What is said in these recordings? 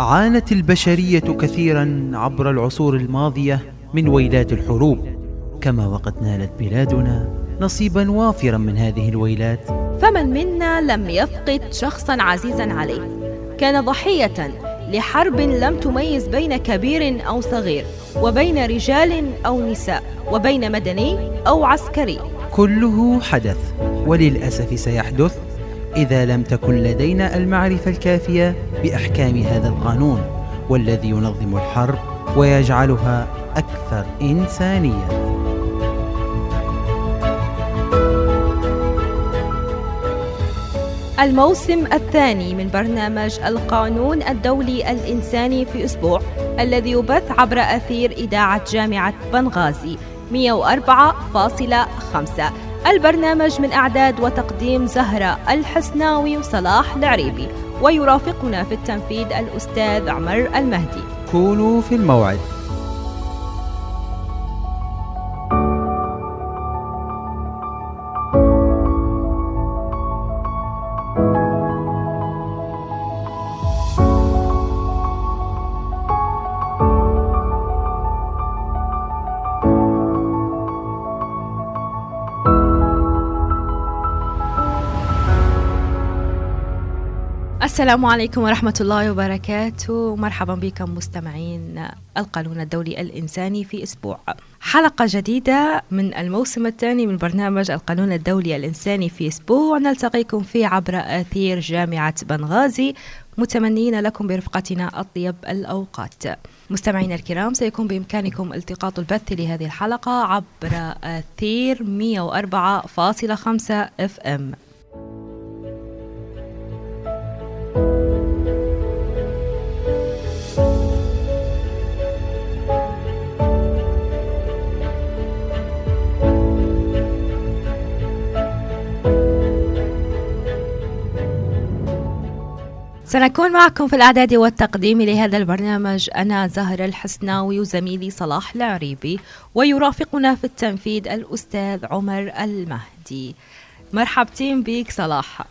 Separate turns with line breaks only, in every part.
عانت البشرية كثيرا عبر العصور الماضية من ويلات الحروب. كما وقد نالت بلادنا نصيبا وافرا من هذه الويلات.
فمن منا لم يفقد شخصا عزيزا عليه. كان ضحية لحرب لم تميز بين كبير أو صغير وبين رجال أو نساء وبين مدني أو عسكري.
كله حدث وللأسف سيحدث. إذا لم تكن لدينا المعرفة الكافية بأحكام هذا القانون والذي ينظم الحرب ويجعلها أكثر إنسانية.
الموسم الثاني من برنامج القانون الدولي الإنساني في أسبوع الذي يبث عبر أثير إذاعة جامعة بنغازي 104.5 البرنامج من إعداد وتقديم زهرة الحسناوي وصلاح العريبي ويرافقنا في التنفيذ الأستاذ عمر المهدي.
كونوا في الموعد.
السلام عليكم ورحمة الله وبركاته. مرحبا بكم مستمعين القانون الدولي الإنساني في أسبوع. حلقة جديدة من الموسم الثاني من برنامج القانون الدولي الإنساني في أسبوع. نلتقيكم فيه عبر أثير جامعة بنغازي. متمنين لكم برفقتنا أطيب الأوقات. مستمعينا الكرام سيكون بإمكانكم التقاط البث لهذه الحلقة عبر أثير 104.5 اف ام سنكون معكم في الإعداد والتقديم لهذا البرنامج أنا زهرة الحسناوي وزميلي صلاح العريبي ويرافقنا في التنفيذ الأستاذ عمر المهدي. مرحبتين بك صلاح.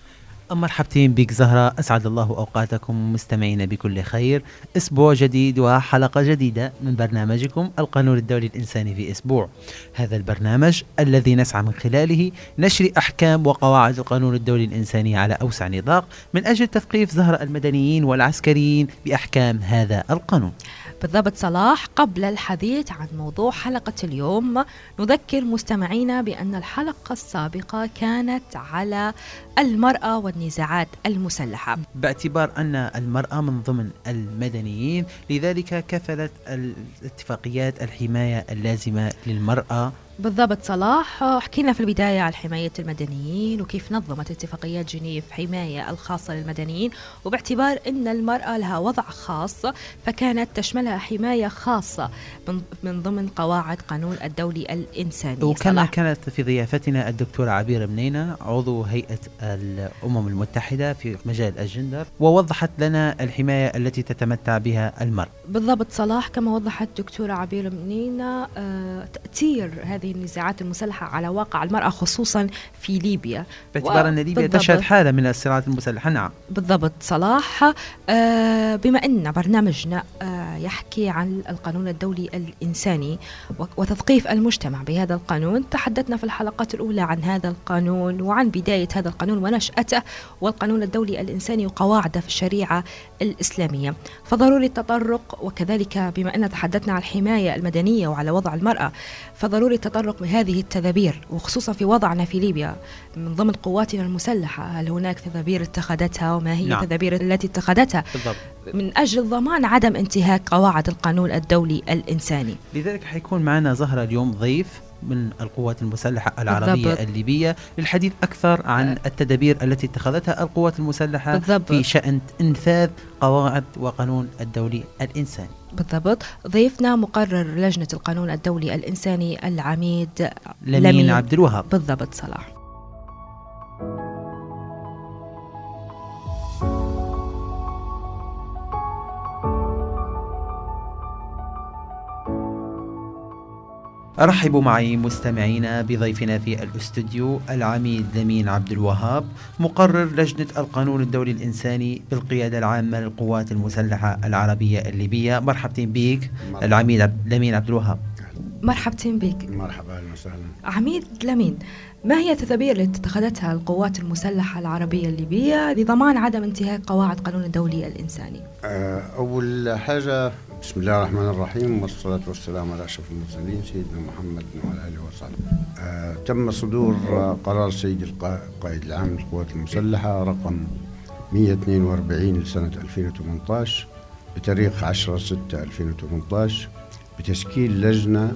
مرحبتين بك زهرة أسعد الله أوقاتكم مستمعين بكل خير. أسبوع جديد وحلقة جديدة من برنامجكم القانون الدولي الإنساني في أسبوع. هذا البرنامج الذي نسعى من خلاله نشر أحكام وقواعد القانون الدولي الإنساني على أوسع نطاق من أجل تثقيف زهرة المدنيين والعسكريين بأحكام هذا القانون.
بالضبط صلاح قبل الحديث عن موضوع حلقة اليوم نذكر مستمعينا بأن الحلقة السابقة كانت على المرأة والنزاعات المسلحة.
باعتبار أن المرأة من ضمن المدنيين لذلك كفلت الاتفاقيات الحماية اللازمة للمرأة
بالضبط صلاح. حكينا في البداية عن حماية المدنيين وكيف نظمت اتفاقيات جنيف حماية الخاصة للمدنيين وباعتبار أن المرأة لها وضع خاص فكانت تشملها حماية خاصة من, من ضمن قواعد قانون الدولي الإنساني.
وكما صلاح. كانت في ضيافتنا الدكتورة عبير منينة عضو هيئة الأمم المتحدة في مجال الجندر ووضحت لنا الحماية التي تتمتع بها المرأة
بالضبط صلاح كما وضحت الدكتورة عبير منينة آه تأثير هذه النزاعات المسلحة على واقع المرأة خصوصا في ليبيا.
باعتبار أن ليبيا تشهد حالة من الصراعات المسلحة. نعم.
بالضبط صلاح. آه بما أن برنامجنا آه يحكي عن القانون الدولي الإنساني وتثقيف المجتمع بهذا القانون. تحدثنا في الحلقات الأولى عن هذا القانون وعن بداية هذا القانون ونشأته والقانون الدولي الإنساني وقواعده في الشريعة الإسلامية. فضروري التطرق وكذلك بما أن تحدثنا عن الحماية المدنية وعلى وضع المرأة فضروري التطرق بهذه التدابير وخصوصا في وضعنا في ليبيا. من ضمن قواتنا المسلحة هل هناك تدابير اتخذتها؟ وما هي نعم. التدابير التي اتخذتها؟ بالضبط. من أجل ضمان عدم انتهاك قواعد القانون الدولي الإنساني.
لذلك حيكون معنا زهرة اليوم ضيف من القوات المسلحة العربية بالضبط. الليبية للحديث أكثر عن التدابير التي اتخذتها القوات المسلحة بالضبط. في شأن إنفاذ قواعد وقانون الدولي الإنساني.
بالضبط. ضيفنا مقرر لجنة القانون الدولي الإنساني العميد
لمين, لمين؟ عبد الوهاب.
بالضبط صلاح.
أرحب معي مستمعينا بضيفنا في الاستوديو العميد لمين عبد الوهاب مقرر لجنة القانون الدولي الإنساني بالقيادة العامة للقوات المسلحة العربية الليبية. مرحبتين بك العميد عبد لمين عبد الوهاب.
مرحبتين بك.
مرحبا أهلا وسهلا.
عميد لمين ما هي التدابير التي اتخذتها القوات المسلحة العربية الليبية لضمان عدم انتهاك قواعد قانون الدولي الإنساني؟
آه، أول حاجة بسم الله الرحمن الرحيم والصلاة والسلام على أشرف المرسلين سيدنا محمد وعلى آله وصحبه. آه، تم صدور قرار سيد القائد العام للقوات المسلحة رقم 142 لسنة 2018 بتاريخ 10 6 2018 بتشكيل لجنة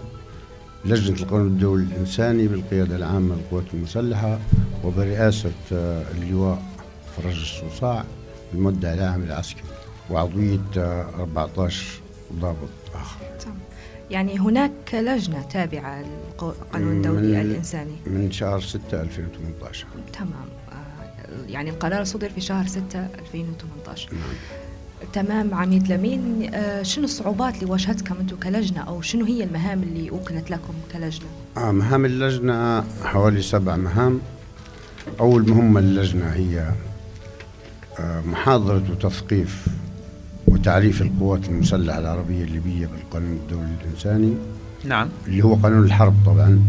لجنة القانون الدولي الإنساني بالقيادة العامة للقوات المسلحة وبرئاسة آه، اللواء فرج الصوصاع المدعي العام العسكري وعضوية 14 آه، ضابط آخر.
يعني هناك لجنة تابعة للقانون الدولي الإنساني.
من شهر 6 2018
تمام. آه، يعني القرار صدر في شهر 6 2018 نعم. تمام عميد لمين. آه شنو الصعوبات اللي واجهتكم أنتم كلجنة أو شنو هي المهام اللي اوكلت لكم كلجنة؟
آه مهام اللجنة حوالي سبع مهام. أول مهمة للجنه هي آه محاضرة وتثقيف وتعريف القوات المسلحة العربية الليبية بالقانون الدولي الإنساني.
نعم.
اللي هو قانون الحرب طبعا.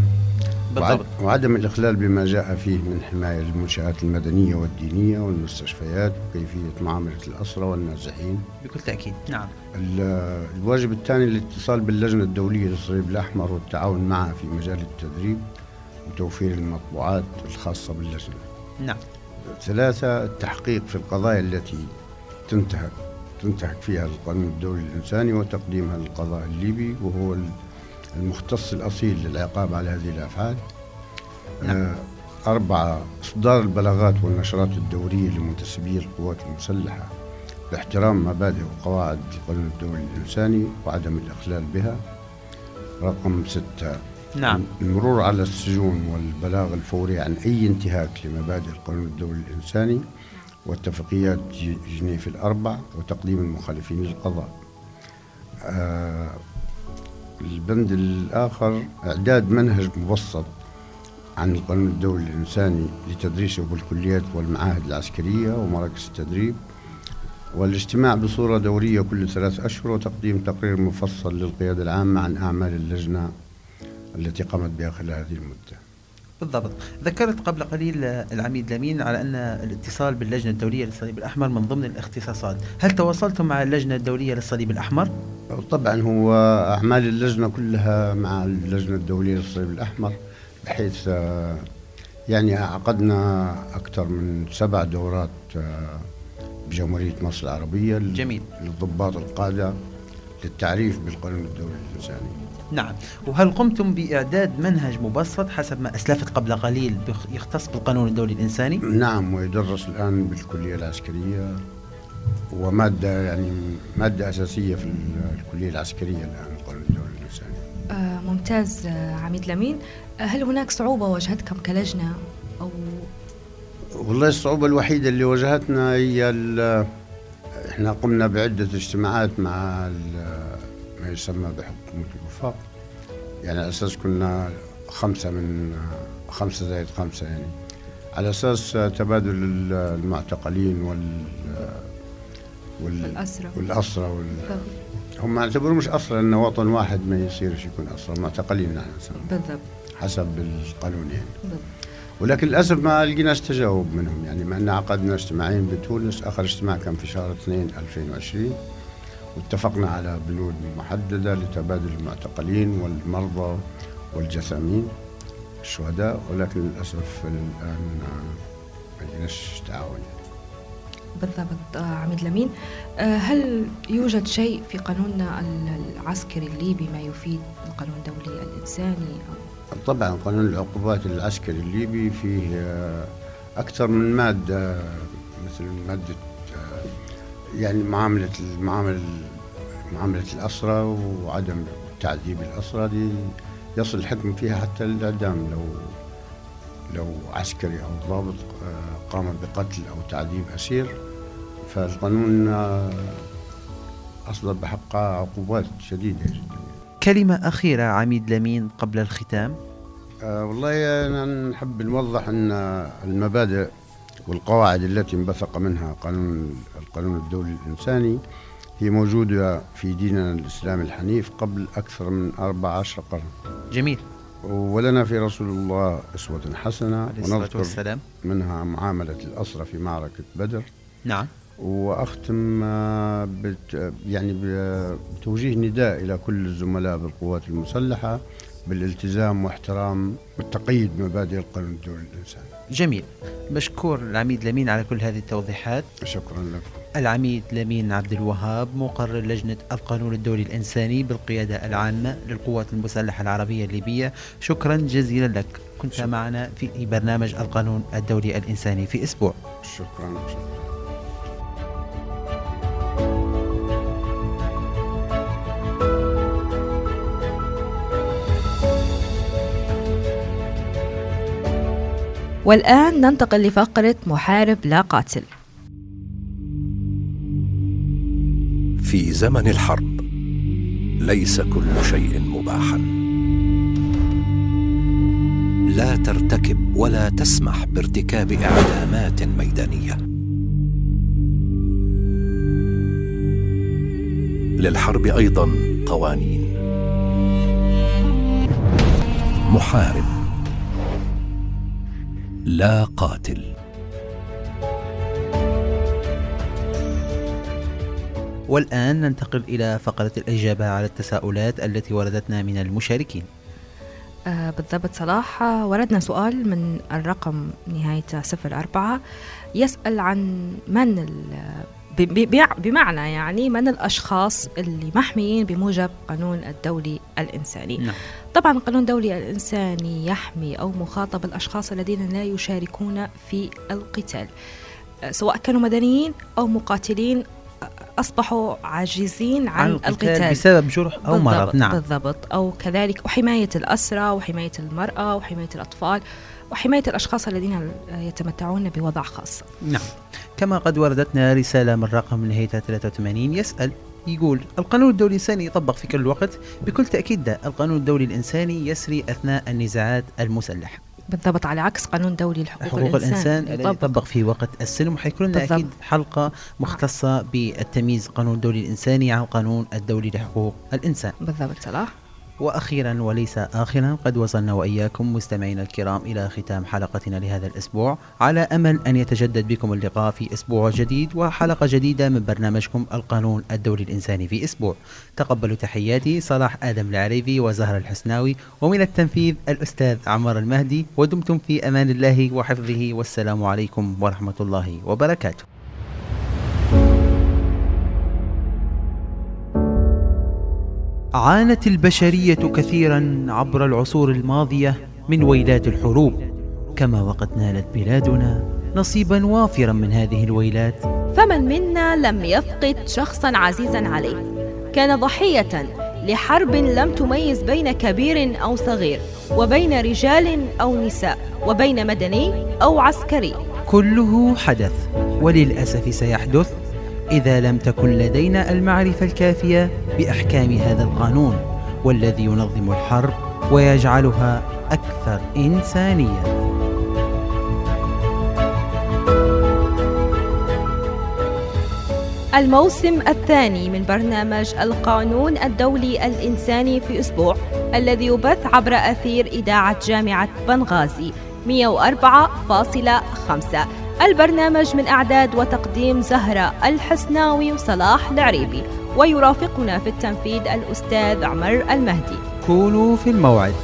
بالضبط.
وعدم الإخلال بما جاء فيه من حماية للمنشآت المدنية والدينية والمستشفيات وكيفية معاملة الأسرى والنازحين.
بكل تأكيد. نعم.
الواجب الثاني الاتصال باللجنة الدولية للصليب الأحمر والتعاون معها في مجال التدريب وتوفير المطبوعات الخاصة باللجنة.
نعم.
ثلاثة التحقيق في القضايا التي تنتهك. تنتهك فيها القانون الدولي الإنساني وتقديمها للقضاء الليبي وهو المختص الأصيل للعقاب على هذه الأفعال نعم. آه، أربعة إصدار البلاغات والنشرات الدورية لمنتسبي القوات المسلحة باحترام مبادئ وقواعد القانون الدولي الإنساني وعدم الإخلال بها. رقم ستة.
نعم.
المرور على السجون والبلاغ الفوري عن أي انتهاك لمبادئ القانون الدولي الإنساني. واتفاقيات جنيف الأربع وتقديم المخالفين للقضاء. آه البند الآخر إعداد منهج مبسط عن القانون الدولي الإنساني لتدريسه بالكليات والمعاهد العسكرية ومراكز التدريب والاجتماع بصورة دورية كل ثلاث أشهر وتقديم تقرير مفصل للقيادة العامة عن أعمال اللجنة التي قامت بها خلال هذه المدة.
بالضبط. ذكرت قبل قليل العميد لمين على أن الاتصال باللجنة الدولية للصليب الأحمر من ضمن الاختصاصات. هل تواصلتم مع اللجنة الدولية للصليب الأحمر؟
طبعا هو أعمال اللجنة كلها مع اللجنة الدولية للصليب الأحمر بحيث يعني عقدنا أكثر من سبع دورات بجمهورية مصر العربية
جميل.
للضباط القادة للتعريف بالقانون الدولي الإنساني.
نعم. وهل قمتم بإعداد منهج مبسط حسب ما أسلفت قبل قليل يختص بالقانون الدولي الإنساني؟
نعم ويدرس الآن بالكلية العسكرية ومادة يعني مادة أساسية في الكلية العسكرية الآن القانون الدولي الإنساني.
آه ممتاز آه عميد لمين. آه هل هناك صعوبة واجهتكم كلجنة؟ أو
والله الصعوبة الوحيدة اللي واجهتنا هي إحنا قمنا بعدة اجتماعات مع ما يسمى بحكومة الوفاق. يعني على أساس كنا خمسة من خمسة زائد خمسة يعني. على أساس تبادل المعتقلين وال
وال والأسرة.
والأسرة وال هم يعتبروا مش أسرة أنه وطن واحد ما يصيرش يكون أسرة. معتقلين نحن
بالضبط.
حسب القانون يعني.
بالضبط.
ولكن للأسف ما لقيناش تجاوب منهم يعني. ما عقدنا اجتماعين بتونس آخر اجتماع كان في شهر 2 2020 واتفقنا على بنود محددة لتبادل المعتقلين والمرضى والجثامين الشهداء ولكن للأسف الآن ما تعاون.
بالضبط آه، عميد لمين آه، هل يوجد شيء في قانوننا العسكري الليبي ما يفيد القانون الدولي الإنساني؟
أو طبعا قانون العقوبات العسكري الليبي فيه آه، أكثر من مادة مثل مادة يعني معاملة المعاملة معاملة الأسرى وعدم تعذيب الأسرى دي يصل الحكم فيها حتى الإعدام. لو لو عسكري أو ضابط آه، قام بقتل أو تعذيب أسير فالقانون آه، أصدر بحقها عقوبات شديدة. جدا
كلمة أخيرة عميد لمين قبل الختام؟
آه والله أنا نحب نوضح أن المبادئ والقواعد التي انبثق منها قانون القانون الدولي الإنساني هي موجودة في ديننا الإسلام الحنيف قبل أكثر من 14 قرن
جميل
ولنا في رسول الله أسوة حسنة
ونذكر والسلام.
منها معاملة الأسرى في معركة بدر
نعم
وأختم آه، بت يعني بتوجيه نداء إلى كل الزملاء بالقوات المسلحة بالالتزام واحترام والتقييد بمبادئ القانون الدولي الإنساني.
جميل. مشكور العميد لمين على كل هذه التوضيحات؟
شكرا لك.
العميد لمين عبد الوهاب مقرر لجنة القانون الدولي الإنساني بالقيادة العامة للقوات المسلحة العربية الليبية. شكرا جزيلا لك. كنت شكرا. معنا في برنامج القانون الدولي الإنساني في أسبوع.
شكرا, شكرا.
والآن ننتقل لفقرة محارب لا قاتل.
في زمن الحرب ليس كل شيء مباحا. لا ترتكب ولا تسمح بارتكاب اعدامات ميدانية. للحرب أيضا قوانين. محارب. لا قاتل.
والآن ننتقل إلى فقرة الإجابة على التساؤلات التي وردتنا من المشاركين.
آه بالضبط صلاح. وردنا سؤال من الرقم نهاية صفر أربعة. يسأل عن من بمعنى يعني من الأشخاص اللي محميين بموجب قانون الدولي الإنساني. نعم. طبعا القانون الدولي الإنساني يحمي أو مخاطب الأشخاص الذين لا يشاركون في القتال. سواء كانوا مدنيين أو مقاتلين أصبحوا عاجزين عن, عن القتال, القتال.
بسبب جرح أو مرض. نعم.
بالضبط. أو كذلك وحماية الأسرى وحماية المرأة وحماية الأطفال وحماية الأشخاص الذين يتمتعون بوضع خاص.
نعم. كما قد وردتنا رسالة من رقم نهايتها 83 يسأل يقول القانون الدولي الإنساني يطبق في كل وقت بكل تأكيد ده القانون الدولي الإنساني يسري أثناء النزاعات المسلحة.
بالضبط على عكس قانون دولي لحقوق
حقوق الإنسان, الذي يطبق في وقت السلم وحيكون لنا أكيد حلقة مختصة بالتمييز القانون الدولي الإنساني عن القانون الدولي لحقوق الإنسان.
بالضبط صلاح.
وأخيرا وليس اخرا قد وصلنا وإياكم مستمعينا الكرام إلى ختام حلقتنا لهذا الأسبوع. على أمل أن يتجدد بكم اللقاء في أسبوع جديد وحلقة جديدة من برنامجكم القانون الدولي الإنساني في أسبوع. تقبلوا تحياتي صلاح آدم العريفي وزهر الحسناوي ومن التنفيذ الأستاذ عمار المهدي ودمتم في أمان الله وحفظه والسلام عليكم ورحمة الله وبركاته. عانت البشرية كثيرا عبر العصور الماضية من ويلات الحروب. كما وقد نالت بلادنا نصيبا وافرا من هذه الويلات.
فمن منا لم يفقد شخصا عزيزا عليه. كان ضحية لحرب لم تميز بين كبير أو صغير وبين رجال أو نساء وبين مدني أو عسكري.
كله حدث وللأسف سيحدث. إذا لم تكن لدينا المعرفة الكافية بأحكام هذا القانون والذي ينظم الحرب ويجعلها أكثر إنسانية.
الموسم الثاني من برنامج القانون الدولي الإنساني في أسبوع الذي يبث عبر أثير إذاعة جامعة بنغازي 104.5 البرنامج من إعداد وتقديم زهرة الحسناوي وصلاح العريبي ويرافقنا في التنفيذ الأستاذ عمر المهدي.
كونوا في الموعد.